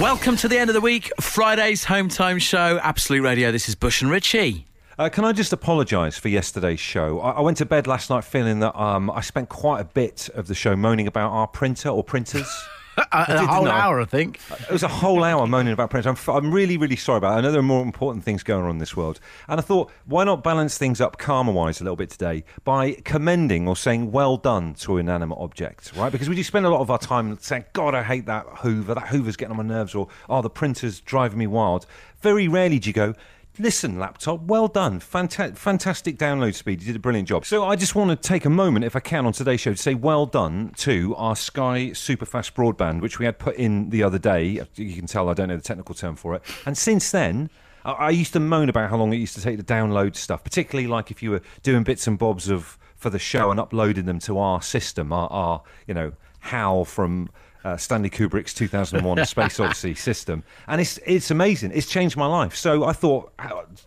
Welcome to the end of the week, Friday's home time show, Absolute Radio. This is Bush and Richie. Uh, can I just apologise for yesterday's show? I, I, went to bed last night feeling that um, I spent quite a bit of the show moaning about our printer or printers. A, a whole hour, I think. It was a whole hour moaning about printers. I'm, I'm really, really sorry about it. I know there are more important things going on in this world. And I thought, why not balance things up karma wise a little bit today by commending or saying well done to inanimate objects, right? Because we do spend a lot of our time saying, God, I hate that Hoover. That Hoover's getting on my nerves, or, oh, the printer's driving me wild. Very rarely do you go, Listen, laptop, well done. Fanta- fantastic download speed. You did a brilliant job. So I just want to take a moment, if I can, on today's show to say well done to our Sky Superfast broadband, which we had put in the other day. You can tell I don't know the technical term for it. And since then, I used to moan about how long it used to take to download stuff, particularly like if you were doing bits and bobs of for the show and uploading them to our system, our, our you know, how from uh, Stanley Kubrick's 2001: Space Odyssey system, and it's it's amazing. It's changed my life. So I thought,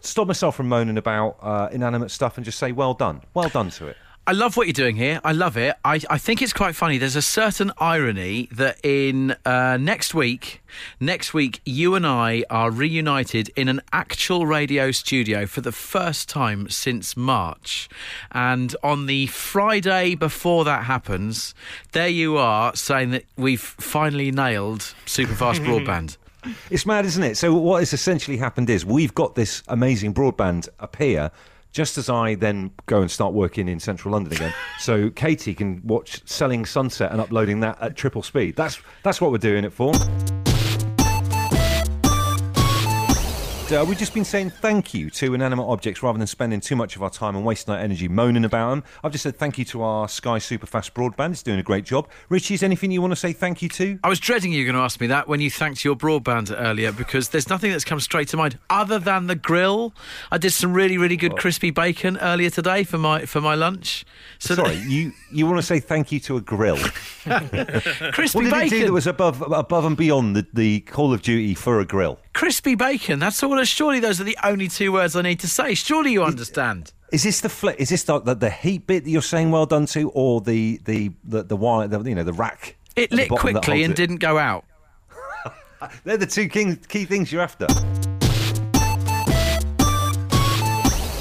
stop myself from moaning about uh, inanimate stuff and just say, well done, well done to it. I love what you're doing here. I love it. I, I think it's quite funny. There's a certain irony that in uh, next week, next week, you and I are reunited in an actual radio studio for the first time since March. And on the Friday before that happens, there you are saying that we've finally nailed superfast broadband. It's mad, isn't it? So what has essentially happened is we've got this amazing broadband up here just as I then go and start working in central London again. so Katie can watch Selling Sunset and uploading that at triple speed. That's that's what we're doing it for. Uh, we've just been saying thank you to inanimate objects rather than spending too much of our time and wasting our energy moaning about them. I've just said thank you to our Sky Superfast broadband. It's doing a great job. Richie, is anything you want to say thank you to? I was dreading you were going to ask me that when you thanked your broadband earlier because there's nothing that's come straight to mind other than the grill. I did some really, really good crispy bacon earlier today for my for my lunch. So Sorry, you, you want to say thank you to a grill? crispy what did bacon. It do that was above above and beyond the, the Call of Duty for a grill? Crispy bacon. That's all. Surely those are the only two words I need to say. Surely you understand. Is this the fl- Is this the, the, the, heat bit that you're saying well done to, or the the the, the wire, the, you know, the rack? It lit quickly and it? didn't go out. They're the two key, key things you're after.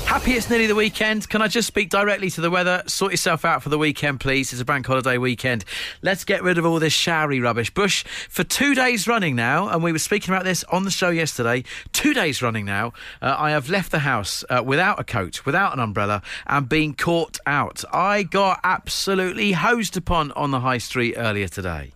Happy it's nearly the weekend. Can I just speak directly to the weather? Sort yourself out for the weekend, please. It's a bank holiday weekend. Let's get rid of all this showery rubbish. Bush, for two days running now, and we were speaking about this on the show yesterday, two days running now, uh, I have left the house uh, without a coat, without an umbrella, and being caught out. I got absolutely hosed upon on the high street earlier today.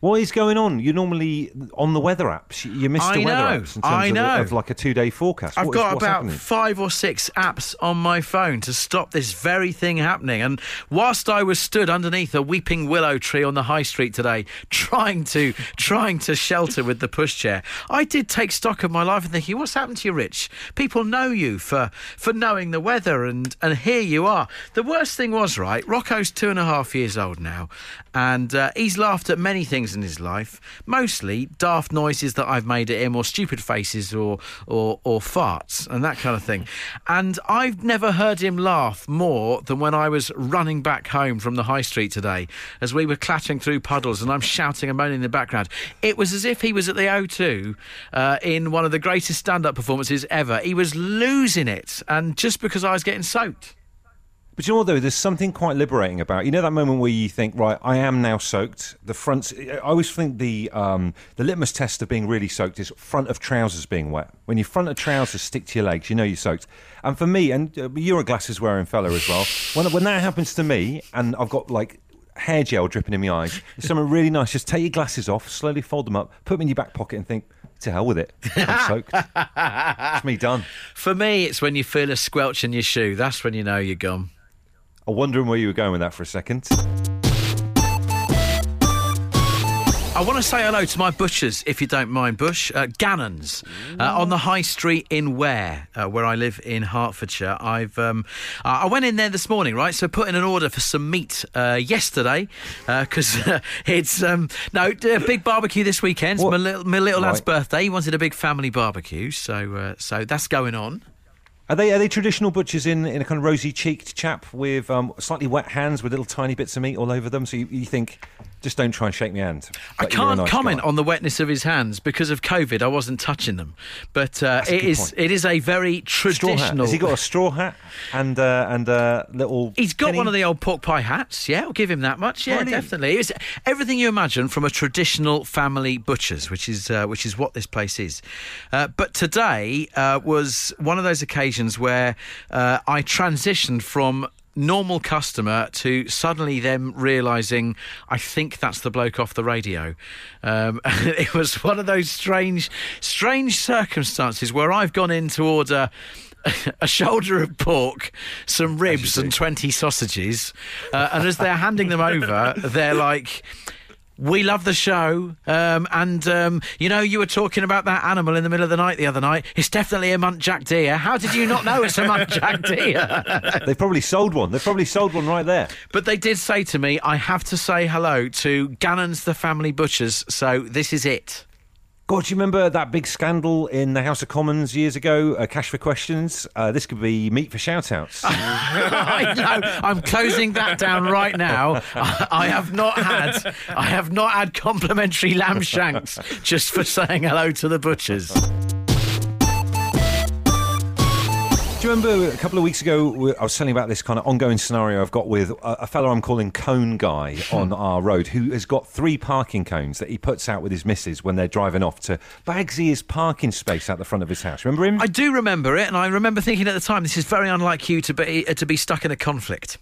What is going on? You're normally on the weather apps. You missed the weather apps in terms I know. Of, of like a two day forecast. I've what got is, about happening? five or six apps on my phone to stop this very thing happening. And whilst I was stood underneath a weeping willow tree on the high street today, trying to trying to shelter with the pushchair, I did take stock of my life and thinking, what's happened to you, Rich? People know you for for knowing the weather, and and here you are. The worst thing was right. Rocco's two and a half years old now, and uh, he's laughed at many things in his life mostly daft noises that I've made at him, or stupid faces, or or or farts and that kind of thing. And I've never heard him laugh more than when I was running back home from the high street today, as we were clattering through puddles, and I'm shouting and moaning in the background. It was as if he was at the O2 uh, in one of the greatest stand-up performances ever. He was losing it, and just because I was getting soaked. But you know what, though? There's something quite liberating about you know that moment where you think, right, I am now soaked. The front. I always think the um, the litmus test of being really soaked is front of trousers being wet. When your front of trousers stick to your legs, you know you're soaked. And for me, and uh, you're a glasses wearing fella as well. When when that happens to me, and I've got like hair gel dripping in my eyes, it's something really nice. Just take your glasses off, slowly fold them up, put them in your back pocket, and think. To hell with it. I'm soaked. it's me done. For me, it's when you feel a squelch in your shoe. That's when you know you're gone. I'm wondering where you were going with that for a second. I want to say hello to my butchers, if you don't mind, Bush. Uh, Gannon's uh, on the High Street in Ware, uh, where I live in Hertfordshire. I've um, I went in there this morning, right? So put in an order for some meat uh, yesterday because uh, it's um, no big barbecue this weekend. My little, my little lad's birthday. He wanted a big family barbecue, so uh, so that's going on. Are they are they traditional butchers in, in a kind of rosy cheeked chap with um, slightly wet hands with little tiny bits of meat all over them? So you, you think, just don't try and shake my hand. I but you're a can't nice comment guy. on the wetness of his hands because of COVID. I wasn't touching them, but uh, it is point. it is a very traditional. Has he got a straw hat and uh, and uh, little? He's got penny? one of the old pork pie hats. Yeah, I'll give him that much. Yeah, Brilliant. definitely. It's everything you imagine from a traditional family butcher's, which is uh, which is what this place is. Uh, but today uh, was one of those occasions where uh, I transitioned from normal customer to suddenly them realizing I think that's the bloke off the radio. Um, it was one of those strange, strange circumstances where I've gone in to order a shoulder of pork, some ribs, and 20 sausages. Uh, and as they're handing them over, they're like. We love the show, um, and um, you know you were talking about that animal in the middle of the night the other night. It's definitely a muntjac deer. How did you not know it's a muntjac deer? They've probably sold one. They've probably sold one right there. but they did say to me, "I have to say hello to Gannon's the Family Butchers." So this is it. God, do you remember that big scandal in the House of Commons years ago? Uh, cash for questions. Uh, this could be meat for shout-outs. I know. I'm closing that down right now. I, I have not had. I have not had complimentary lamb shanks just for saying hello to the butchers. Do you remember a couple of weeks ago I was telling you about this kind of ongoing scenario I've got with a, a fellow I'm calling Cone Guy on our road who has got three parking cones that he puts out with his missus when they're driving off to Bagsy his parking space out the front of his house. Remember him? I do remember it, and I remember thinking at the time, this is very unlike you to be uh, to be stuck in a conflict.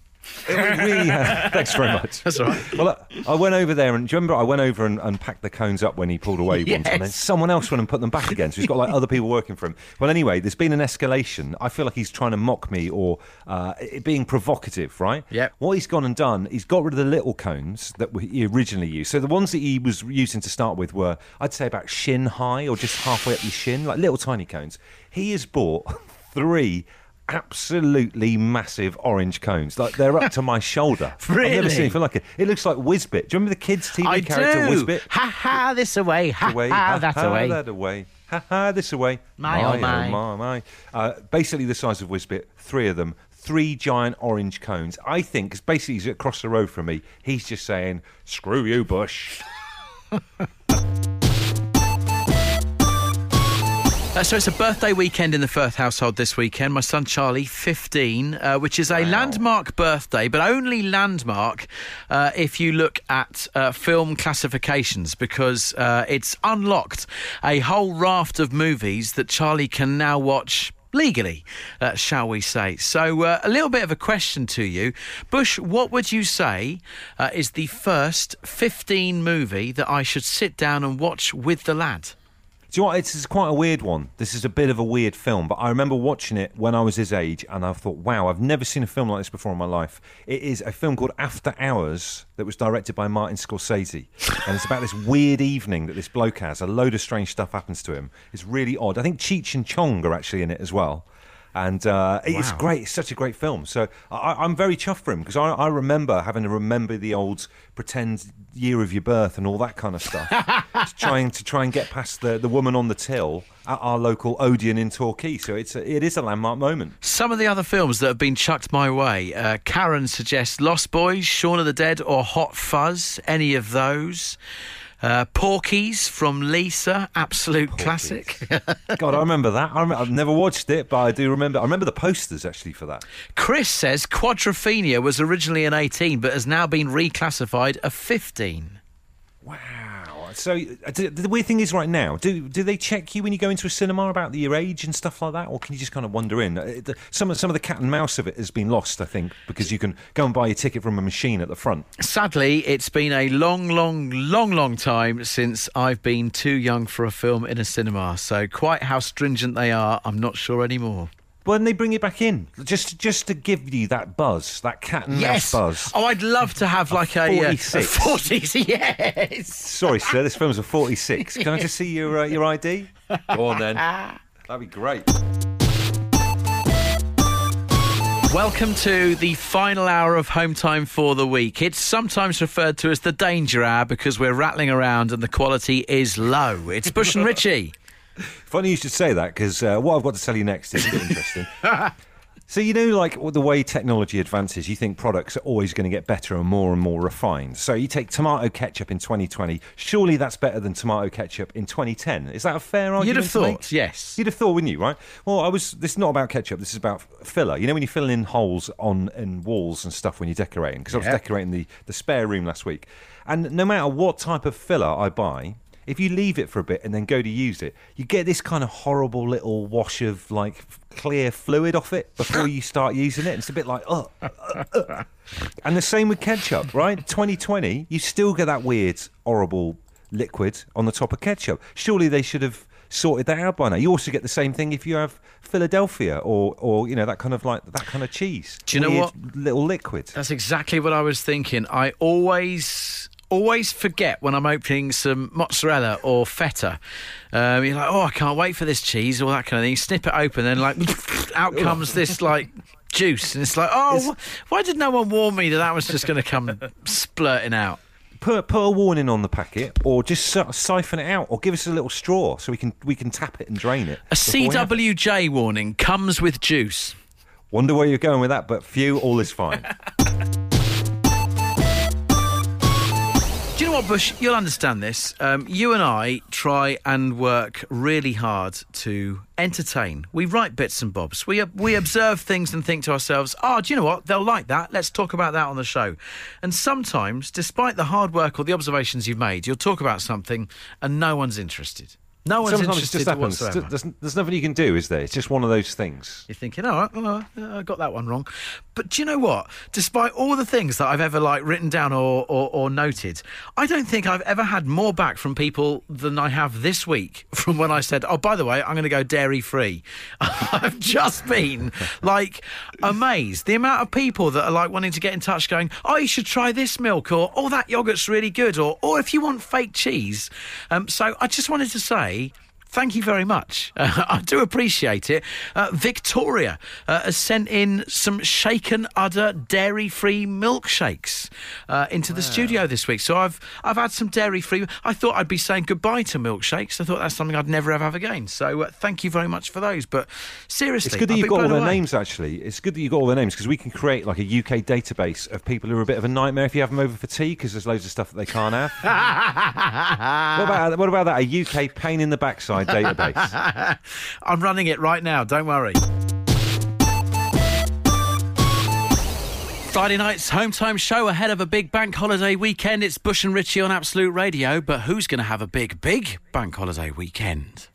Really, uh, thanks very much. That's all right. Well, I I went over there, and do you remember I went over and, and packed the cones up when he pulled away once, and then Yes. someone else went and put them back again. So he's got like other people working for him. Well, anyway, there's been an escalation. I feel like he's trying to mock me or uh, being provocative, right? Yep. What he's gone and done, he's got rid of the little cones that he originally used. So the ones that he was using to start with were, I'd say, about shin high or just halfway up your shin, like little tiny cones. He has bought three. Absolutely massive orange cones, like they're up to my shoulder. really? I've never seen anything like it. It looks like Wizbit. Do you remember the kids' TV I character do. Wizbit? Ha ha! This away. Ha away, ha! That away. that away, ha ha, this away. My, oh, my. my, my. Uh, basically, the size of Wizbit, three of them, three giant orange cones. I think, because basically, he's across the road from me. He's just saying, "Screw you, Bush." Uh, so it's a birthday weekend in the Firth household this weekend. My son Charlie, 15, uh, which is a landmark birthday, but only landmark uh, if you look at uh, film classifications because uh, it's unlocked a whole raft of movies that Charlie can now watch. Legally, uh, shall we say? So, uh, a little bit of a question to you, Bush. What would you say uh, is the first 15 movie that I should sit down and watch with the lad? Do you know what? It's, it's quite a weird one. This is a bit of a weird film, but I remember watching it when I was his age, and I thought, wow, I've never seen a film like this before in my life. It is a film called After Hours that was directed by Martin Scorsese, and it's about this weird evening that this bloke has. A load of strange stuff happens to him. It's really odd. I think Cheech and Chong are actually in it as well. And uh, it's great. It's such a great film. So I, I'm very chuffed for him because I, I remember having to remember the old pretend year of your birth and all that kind of stuff. trying to try and get past the, the woman on the till at our local Odeon in Torquay. So it's a, it is a landmark moment. Some of the other films that have been chucked my way. Uh, Karen suggests Lost Boys, Shaun of the Dead, or Hot Fuzz. Any of those. Uh, Porky's from Lisa, absolute classic. God, I remember that. I I've never watched it, but I do remember. I remember the posters actually for that. Chris says Quadrophenia was originally an 18 but has now been reclassified a 15. Wow. So uh, the weird thing is, right now, do do they check you when you go into a cinema about your age and stuff like that, or can you just kind of wander in? Uh, Some of some of the cat and mouse of it has been lost, I think, because you can go and buy your ticket from a machine at the front. Sadly, it's been a long, long, long, long time since I've been too young for a film in a cinema. So, quite how stringent they are, I'm not sure anymore. When they bring it back in, just just to give you that buzz, that cat and mouse buzz. Oh, I'd love to have like a, uh, 46. a 40s. Yes. Sorry, sir, this film's a 46. Can I just see your uh, your ID? Go on then. That'd be great. Welcome to the final hour of home time for the week. It's sometimes referred to as the danger hour because we're rattling around and the quality is low. It's Bush and Richie. Funny you should say that because uh, what I've got to tell you next is interesting. So you know, like the way technology advances, you think products are always going to get better and more and more refined. So you take tomato ketchup in 2020. Surely that's better than tomato ketchup in 2010. Is that a fair argument? You'd have to make? thought, yes. You'd have thought, wouldn't you? Right? Well, I was. This is not about ketchup. This is about filler. You know, when you fill in holes on in walls and stuff when you're decorating. Because I was decorating the the spare room last week, and no matter what type of filler I buy. If you leave it for a bit and then go to use it, you get this kind of horrible little wash of like clear fluid off it before you start using it. It's a bit like, oh. And the same with ketchup, right? 2020, you still get that weird, horrible liquid on the top of ketchup. Surely they should have sorted that out by now. You also get the same thing if you have Philadelphia or, or you know, that kind of like that kind of cheese. Do you know what? Little liquid. That's exactly what I was thinking. I always always forget when I'm opening some mozzarella or feta. Um, you're like, oh, I can't wait for this cheese all that kind of thing. You snip it open, then like out comes this like juice, and it's like, oh, wh- why did no one warn me that that was just going to come splurting out? Put put a warning on the packet, or just sort of siphon it out, or give us a little straw so we can we can tap it and drain it. A before we have it. CWJ warning comes with juice. Wonder where you're going with that, but phew, all is fine. Do you know what, Bush? You'll understand this. Um, you and I try and work really hard to entertain. We write bits and bobs. We we observe things and think to ourselves, "Oh, do you know what? They'll like that. Let's talk about that on the show." And sometimes, despite the hard work or the observations you've made, you'll talk about something and no one's interested. No one's Sometimes it interested just happens. whatsoever. There's, there's nothing you can do, is there? It's just one of those things. You're thinking, oh, oh, I got that one wrong. But do you know what? Despite all the things that I've ever like written down or, or, or noted, I don't think I've ever had more back from people than I have this week from when I said, oh, by the way, I'm going to go dairy free. I've just been like amazed. The amount of people that are like wanting to get in touch going, oh, you should try this milk or, oh, that yogurt's really good or, or if you want fake cheese. Um, so I just wanted to say, way Thank you very much. Uh, I do appreciate it. Uh, Victoria uh, has sent in some shaken udder dairy free milkshakes uh, into the studio this week. So I've I've had some dairy free. I thought I'd be saying goodbye to milkshakes. I thought that's something I'd never ever have again. So uh, thank you very much for those. But seriously, It's good that I've you've got all their away. names. Actually, it's good that you've got all their names because we can create like a UK database of people who are a bit of a nightmare if you have them over for tea because there's loads of stuff that they can't have. what about what about that? A UK pain in the backside database. I'm running it right now. Don't worry. Friday night's home time show ahead of a big bank holiday weekend. It's Bush and Richie on Absolute Radio, but who's going to have a big, big bank holiday weekend?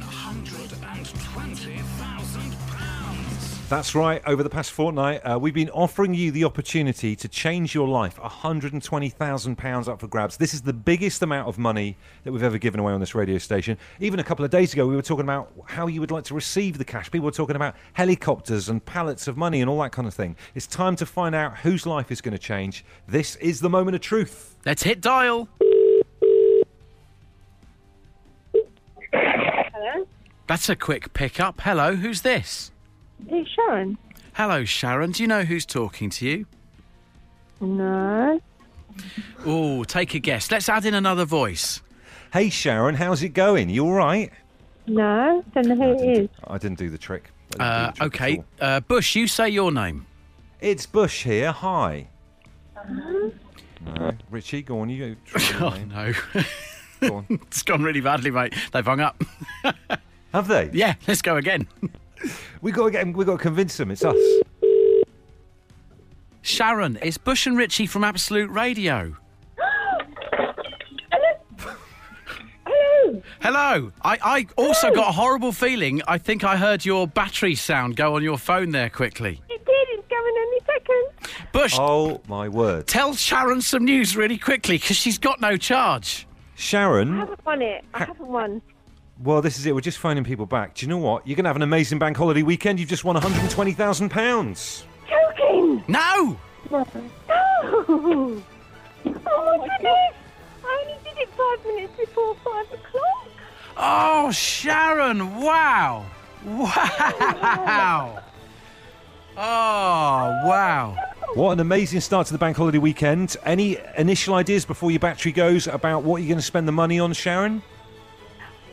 £120,000. That's right. Over the past fortnight, uh, we've been offering you the opportunity to change your life. £120,000 up for grabs. This is the biggest amount of money that we've ever given away on this radio station. Even a couple of days ago, we were talking about how you would like to receive the cash. People were talking about helicopters and pallets of money and all that kind of thing. It's time to find out whose life is going to change. This is the moment of truth. Let's hit dial. Hello? That's a quick pickup. Hello, who's this? It's Sharon. Hello, Sharon. Do you know who's talking to you? No. Oh, take a guess. Let's add in another voice. Hey, Sharon, how's it going? You all right? No. Don't know who it is. I didn't do the trick. I didn't do Uh, the trick at okay, all. uh, Bush, you say your name. It's Bush here. Hi. No. Richie, go on. You go. try your Oh, name. no. Go on. it's gone really badly, mate. They've hung up. Have they? yeah, let's go again. We got to get. We got to convince them. It's us. Sharon, it's Bush and Richie from Absolute Radio. Hello. Hello. I, I also got a horrible feeling. I think I heard your battery sound go on your phone there quickly. It did. It's coming any second. Bush, Oh my word, tell Sharon some news really quickly because she's got no charge. I haven't won it. I haven't won. Well, this is it. We're just phoning people back. Do you know what? You're going to have an amazing bank holiday weekend. You've just won 120,000 pounds. Joking. No! No. Oh my goodness. I only did it five minutes before five o'clock. Oh, Sharon, wow. Wow. Oh, wow. What an amazing start to the bank holiday weekend. Any initial ideas before your battery goes about what you're going to spend the money on, Sharon?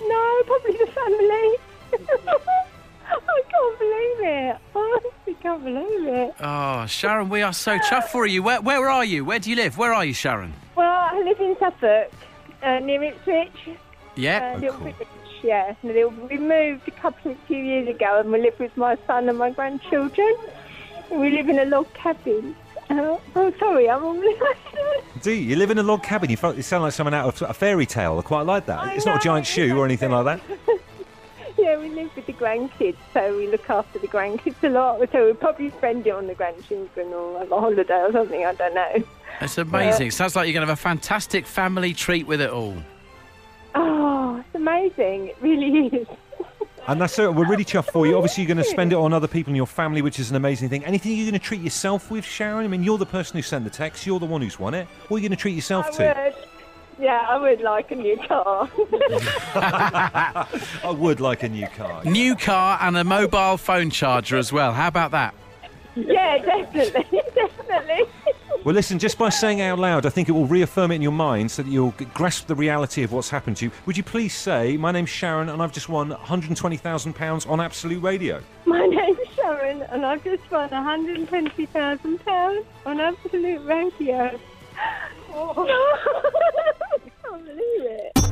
No, probably the family. I can't believe it. I honestly can't believe it. Oh, Sharon, we are so chuffed for you. Where, where are you? Where do you live? Where are you, Sharon? Well, I live in Suffolk, uh, near Ipswich. Yeah. Uh, Oh, cool. village, yeah. We moved a couple of few years ago, and we live with my son and my grandchildren. We live in a log cabin. Uh, oh, sorry, I'm on. Do you? You live in a log cabin. You, you sound like someone out of a fairy tale. I quite like that. I it's not a know, giant shoe or anything like that. yeah, we live with the grandkids, so we look after the grandkids a lot. So we'll probably spend it on the grandchildren or have a holiday or something. I don't know. It's amazing. Sounds like you're going to have a fantastic family treat with it all. Oh, it's amazing. It really is. And that's it. We're really chuffed for you. Obviously, you're going to spend it on other people in your family, which is an amazing thing. Anything you're going to treat yourself with, Sharon? I mean, you're the person who sent the text. You're the one who's won it. What are you going to treat yourself I to? would. Yeah, I would like a new car. I would like a new car. New car and a mobile phone charger as well. How about that? Yeah, definitely, definitely. Well, listen, just by saying it out loud, I think it will reaffirm it in your mind so that you'll grasp the reality of what's happened to you. Would you please say, My name's Sharon, and I've just won £120,000 on Absolute Radio? My name's Sharon, and I've just won £120,000 on Absolute Radio. Oh. I can't believe it.